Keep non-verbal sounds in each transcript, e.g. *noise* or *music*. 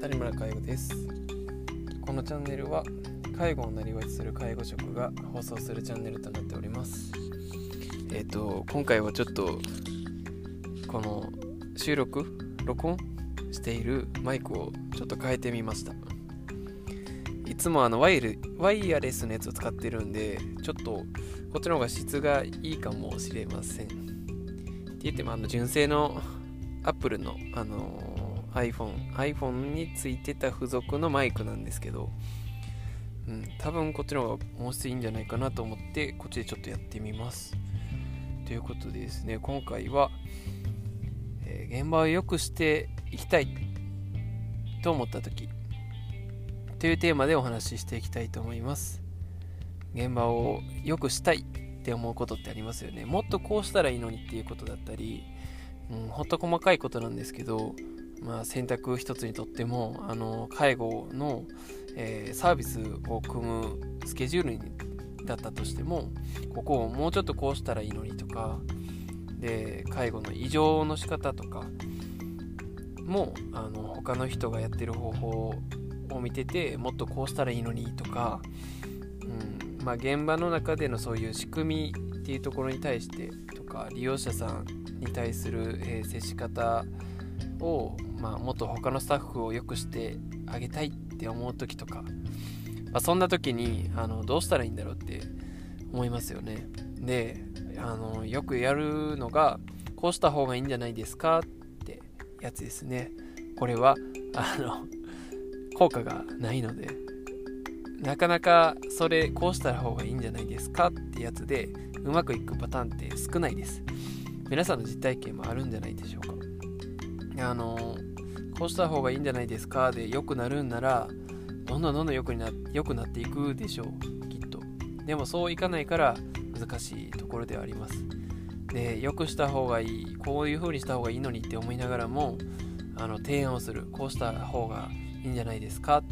谷村介護です。このチャンネルは介護をなりわいする介護職が放送するチャンネルとなっております。えっ、ー、と今回はちょっとこの収録録音しているマイクをちょっと変えてみました。いつもあのワイルワイヤレスのやつを使ってるんでちょっとこっちの方が質がいいかもしれません。って言ってもあの純正のアップルのあの iPhone iPhone についてた付属のマイクなんですけどうん、多分こっちの方が音質いいんじゃないかなと思ってこっちでちょっとやってみます。ということでですね今回は、えー、現場を良くしていきたいと思った時というテーマでお話ししていきたいと思います。現場を良くしたいって思うことってありますよね。もっとこうしたらいいのにっていうことだったり、うん、ほんと細かいことなんですけどまあ、選択一つにとってもあの介護の、えー、サービスを組むスケジュールにだったとしてもここをもうちょっとこうしたらいいのにとかで介護の異常の仕方とかもあの他の人がやってる方法を見ててもっとこうしたらいいのにとか、うんまあ、現場の中でのそういう仕組みっていうところに対してとか利用者さんに対する、えー、接し方をまあ、もっと他のスタッフを良くしてあげたいって思う時とか、まあ、そんな時にあのどうしたらいいんだろうって思いますよね。であのよくやるのがこうした方がいいんじゃないですかってやつですね。これはあの効果がないのでなかなかそれこうした方がいいんじゃないですかってやつでうまくいくパターンって少ないです。皆さんの実体験もあるんじゃないでしょうか。あのこうした方がいいんじゃないですかで良くなるんならどんどんどんどん良くな良くなっていくでしょうきっと。でもそういかないから難しいところではあります。で良くした方がいいこういう風にした方がいいのにって思いながらもあの提案をする。こうした方がいいんじゃないですかっ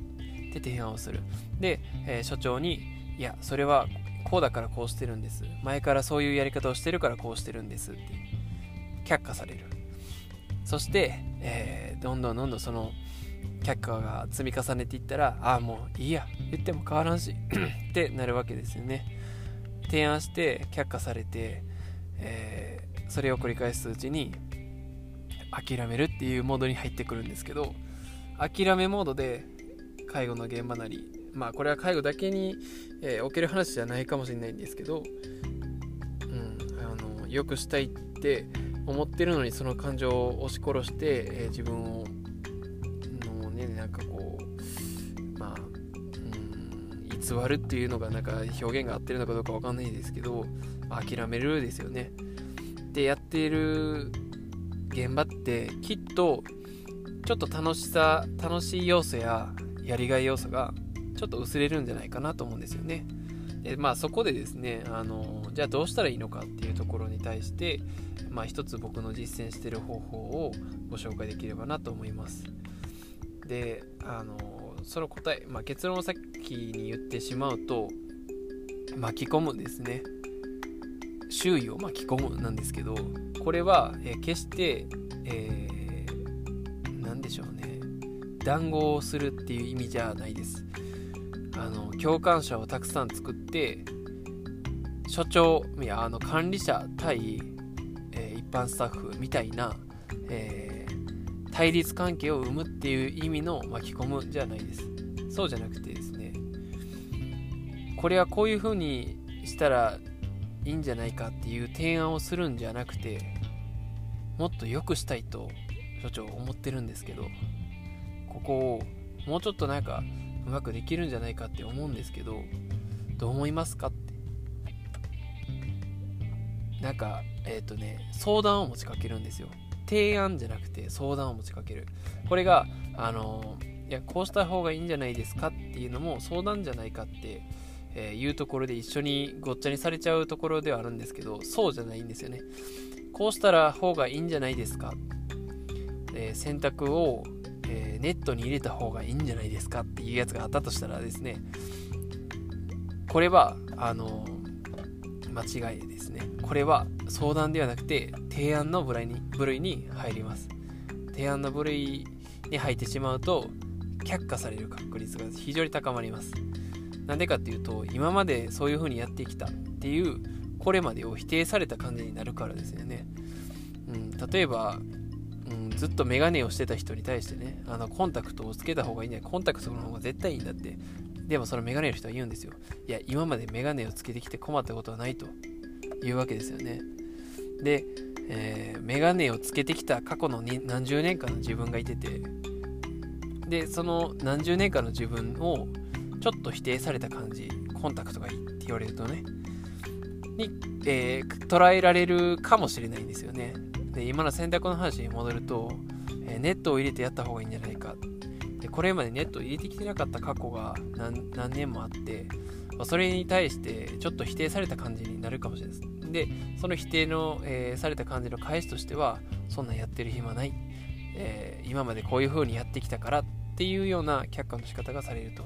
て提案をする。で、えー、所長にいやそれはこうだからこうしてるんです。前からそういうやり方をしてるからこうしてるんですって却下される。そして、えー、どんどんどんどんその却下が積み重ねていったらああもういいや言っても変わらんし *clears throat* ってなるわけですよね。提案して却下されて、えー、それを繰り返すうちに諦めるっていうモードに入ってくるんですけど諦めモードで介護の現場なりまあこれは介護だけに、えー、おける話じゃないかもしれないんですけど、うん、あのよくしたいって思ってるのにその感情を押し殺して、えー、自分をのねなんかこうまあうん偽るっていうのがなんか表現が合ってるのかどうかわかんないですけど諦めるですよね。でやっている現場ってきっとちょっと楽しさ楽しい要素ややりがい要素がちょっと薄れるんじゃないかなと思うんですよね。でまあそこでですねあのじゃあどうしたらいいのかっていうところに対してまあ、一つ僕の実践してる方法をご紹介できればなと思います。であのその答え、まあ、結論をさっきに言ってしまうと巻き込むですね。周囲を巻き込むなんですけどこれは、えー、決して、えー、何でしょうね。談合をするっていう意味じゃないです。あの共感者をたくさん作って所長いやあの管理者対え一般スタッフみたいな、えー、対立関係を生むっていう意味の巻き込むじゃないです。そうじゃなくてですね、これはこういう風にしたらいいんじゃないかっていう提案をするんじゃなくて、もっと良くしたいと所長思ってるんですけど、ここをもうちょっとなんかうまくできるんじゃないかって思うんですけど、どう思いますかってなんかえっ、ー、とね相談を持ちかけるんですよ。提案じゃなくて相談を持ちかける。これがあのいやこうした方がいいんじゃないですかっていうのも相談じゃないかって、えー、いうところで一緒にごっちゃにされちゃうところではあるんですけどそうじゃないんですよね。こうしたら方がいいんじゃないですか、えー、選択を、えー、ネットに入れた方がいいんじゃないですかっていうやつがあったとしたらですねこれはあの間違い。ですね。これは相談ではなくて提案の部類に部類に入ります。提案の部類に入ってしまうと却下される確率が非常に高まります。なんでかっていうと今までそういう風にやってきたっていうこれまでを否定された感じになるからですよね、うん、例えば、うん、ずっとメガネをしてた人に対してねあのコンタクトをつけた方がいいんだコンタクトの方が絶対いいんだってでもそのメガネの人は言うんですよ。いや今までメガネをつけてきて困ったことはないと。いうわけですよね。で、えー、メガネをつけてきた過去の何十年間の自分がいててでその何十年間の自分をちょっと否定された感じコンタクトがいいって言われるとねに、えー、捉えられるかもしれないんですよね。で今の選択の話に戻ると、えー、ネットを入れてやった方がいいんじゃないか。でこれまでネットを入れてきてなかった過去が何何年もあってまそれに対してちょっと否定された感じになるかもしれないです。でその否定の、えー、された感じの返しとしてはそんなんやってる暇ない、えー、今までこういう風にやってきたからっていうような却下の仕方がされると。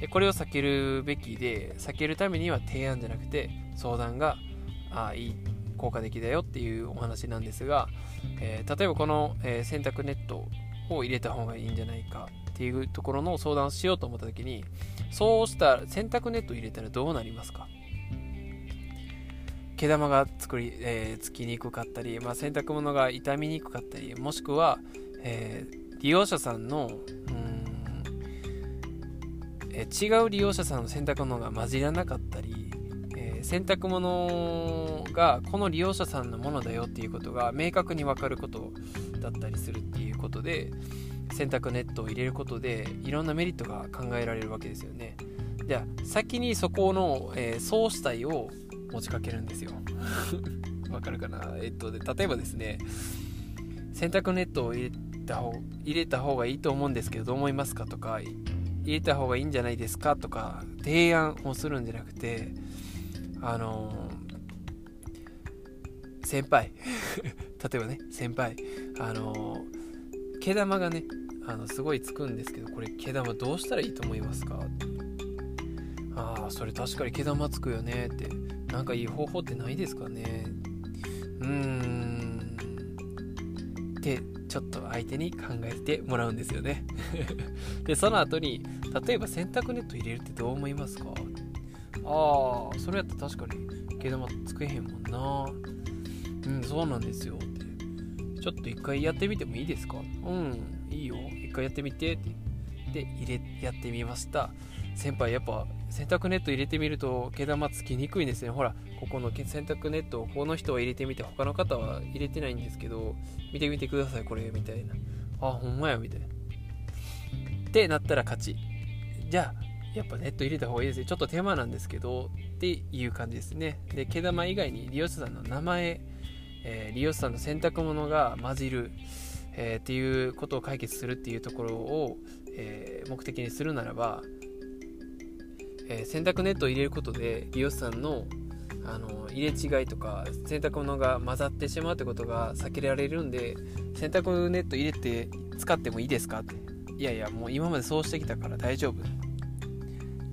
でこれを避けるべきで避けるためには提案じゃなくて相談があいい効果的だよっていうお話なんですが、えー、例えばこの、え、洗濯ネットを入れた方がいいんじゃないか。っていうところの相談しようと思った時にそうした洗濯ネット入れたらどうなりますか？毛玉が作り、えー、つきにくかったり、まあ、洗濯物が傷みにくかったりもしくは、えー、利用者さんのうんえ違う利用者さんの洗濯物が混じらなかったり、え、洗濯物がこの利用者さんのものだよっていうことが明確に分かることだったりするっていうことで洗濯ネットを入れることでいろんなメリットが考えられるわけですよね。じゃあ先にそこの、えー、総主体を持ちかけるんですよ。*laughs* わかるかな？えっとで例えばですね洗濯ネットを入れた方入れた方がいいと思うんですけどどう思いますかとか入れた方がいいんじゃないですかとか提案をするんじゃなくてあのー、先輩。*laughs* 例えばね先輩。あのー、毛玉がねあのすごいつくんですけどこれ毛玉どうしたらいいと思いますか？ああそれ確かに毛玉つくよねって。なんかいい方法ってないですかね？うーん。ってちょっと相手に考えてもらうんですよね。*laughs* でその後に例えば洗濯ネット入れるってどう思いますか？ああそれやったら確かに毛玉つけへんもんな。うんそうなんですよ。ちょっと一回やってみてもいいですか？うん。いいよ。一回やってみてって。で入れやってみました。先輩やっぱ洗濯ネット入れてみると毛玉つきにくいんですねほらここの洗濯ネットをこの人は入れてみて他の方は入れてないんですけど見てみてくださいこれみたいな。あほんまやみたいな。ってなったら勝ち。じゃあやっぱネット入れた方がいいですね。ちょっと手間なんですけどっていう感じですね。で毛玉以外に利用者さんの名前、えー、利用者さんの洗濯物が混じる、えー、っていうことを解決するっていうところを、えー、目的にするならばえ、洗濯ネットを入れることで利用者さんのあの入れ違いとか洗濯物が混ざってしまうってことが避けられるんで洗濯ネット入れて使ってもいいですか？っていやいやもう今までそうしてきたから大丈夫。っ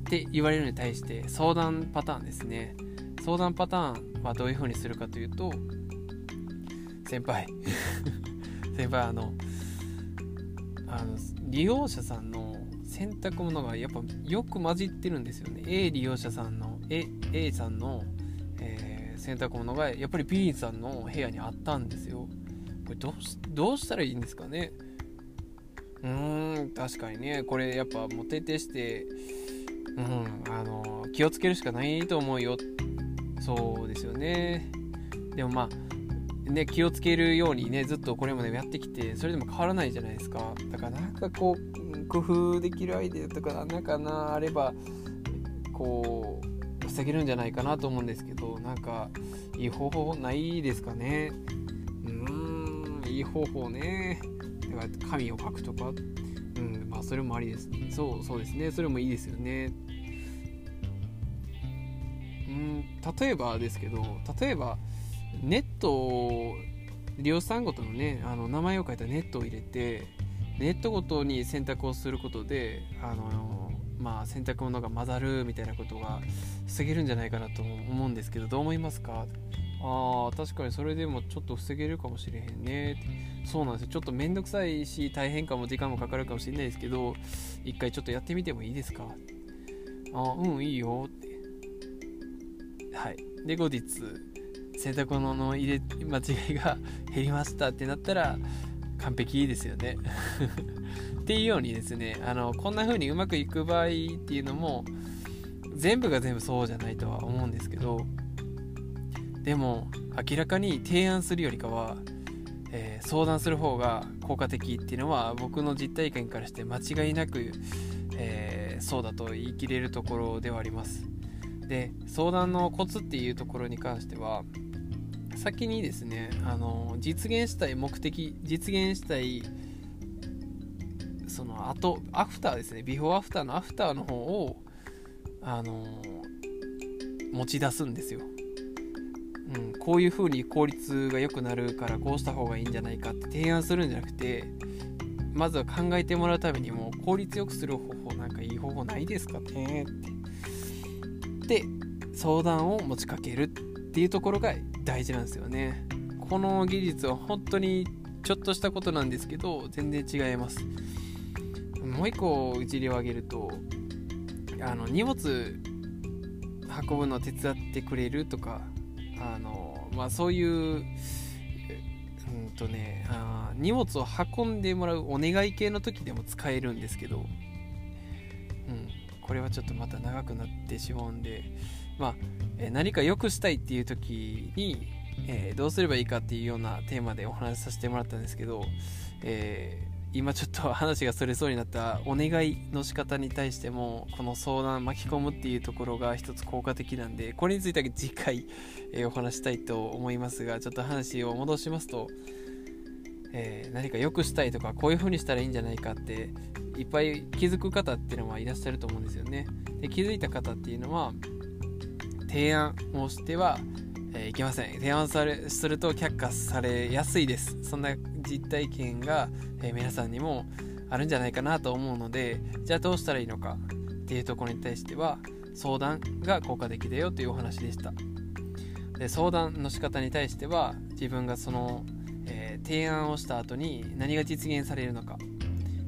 て言われるに対して相談パターンですね。相談パターンはどういう風にするかというと先輩。*laughs* 先輩あのあの利用者さんの洗濯物がやっぱよく混じってるんですよね。A 利用者さんの A, A さんの、えー、洗濯物がやっぱり B さんの部屋にあったんですよ。これどうしたらいいんですかね。うーん確かにね。これやっぱもう徹底してうんあの気をつけるしかないと思うよ。そうですよね。でもまあね、気をつけるようにねずっとこれまでやってきてそれでも変わらないじゃないですか。だからなんかこう工夫できるアイデアとかなんかなあればこう防げるんじゃないかなと思うんですけどなんかいい方法ないですかね。うーんいい方法ね。だから紙を書くとか。うんまあそれもありです。ねそうそうですね。それもいいですよね。うん例えばですけど例えばネットを利用者さんごとのねあの名前を書いたネットを入れてネットごとに選択をすることであのまあ洗濯物が混ざるみたいなことが防げるんじゃないかなと思うんですけどどう思いますか？ああ確かにそれでもちょっと防げるかもしれへんね。そうなんですよ。ちょっとめんどくさいし大変かも時間もかかるかもしれないですけど一回ちょっとやってみてもいいですか？あうんいいよって。はい。で後日洗濯物の入れ間違いが減りましたってなったら完璧ですよね。*laughs* っていうようにですねあのこんな風にうまくいく場合っていうのも全部が全部そうじゃないとは思うんですけどでも明らかに提案するよりかは、えー、相談する方が効果的っていうのは僕の実体験からして間違いなく、えー、そうだと言い切れるところではあります。で相談のコツっていうところに関しては先にですねあの実現したい目的実現したいその後アフターですねビフォーアフターのアフターの方をあの持ち出すんですよ、うん、こういう風に効率が良くなるからこうした方がいいんじゃないかって提案するんじゃなくてまずは考えてもらうためにも効率よくする方法なんかいい方法ないですかねって。で相談を持ちかけるっていうところが大事なんですよね。この技術は本当にちょっとしたことなんですけど全然違います。もう一個一例を挙げるとあの荷物運ぶの手伝ってくれるとかあの、まあ、そういううんとねあ荷物を運んでもらうお願い系の時でも使えるんですけど、うん、これはちょっとまた長くなってしまうんで、まあ、え何か良くしたいっていう時に、えー、どうすればいいかっていうようなテーマでお話しさせてもらったんですけど、えー今ちょっと話がそれそうになったお願いの仕方に対してもこの相談巻き込むっていうところが一つ効果的なんでこれについては次回、えー、お話したいと思いますがちょっと話を戻しますと、えー、何か良くしたいとかこういう風にしたらいいんじゃないかっていっぱい気づく方っていうのはいらっしゃると思うんですよね。で気づいた方っていうのは提案をしては、えー、いけません。提案されすると却下されやすいです。そんな実体験が、えー、皆さんにもあるんじゃないかなと思うのでじゃあどうしたらいいのかっていうところに対しては相談が効果的だよというお話でした。で相談の仕方に対しては自分がその、えー、提案をした後に何が実現されるのか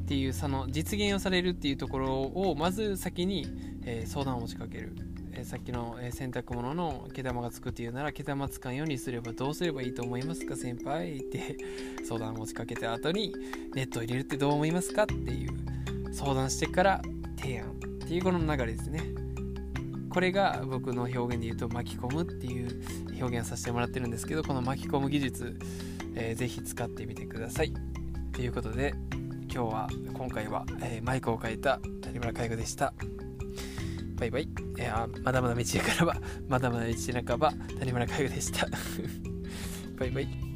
っていうその実現をされるっていうところをまず先に、えー、相談を持ちかける。えさっきの、え洗濯物の毛玉がつくっていうなら毛玉つかんようにすればどうすればいいと思いますか先輩って *laughs* 相談を持ちかけた後にネットを入れるってどう思いますかっていう相談してから提案っていうこの流れですねこれが僕の表現で言うと巻き込むっていう表現をさせてもらってるんですけどこの巻き込む技術、えー、ぜひ使ってみてくださいということで今日は今回は、えー、マイクを変えた谷村介護でした。バイバイ。いやまだまだ道からば、*laughs* まだまだ道半ば、谷村佳代でした。*laughs* バイバイ。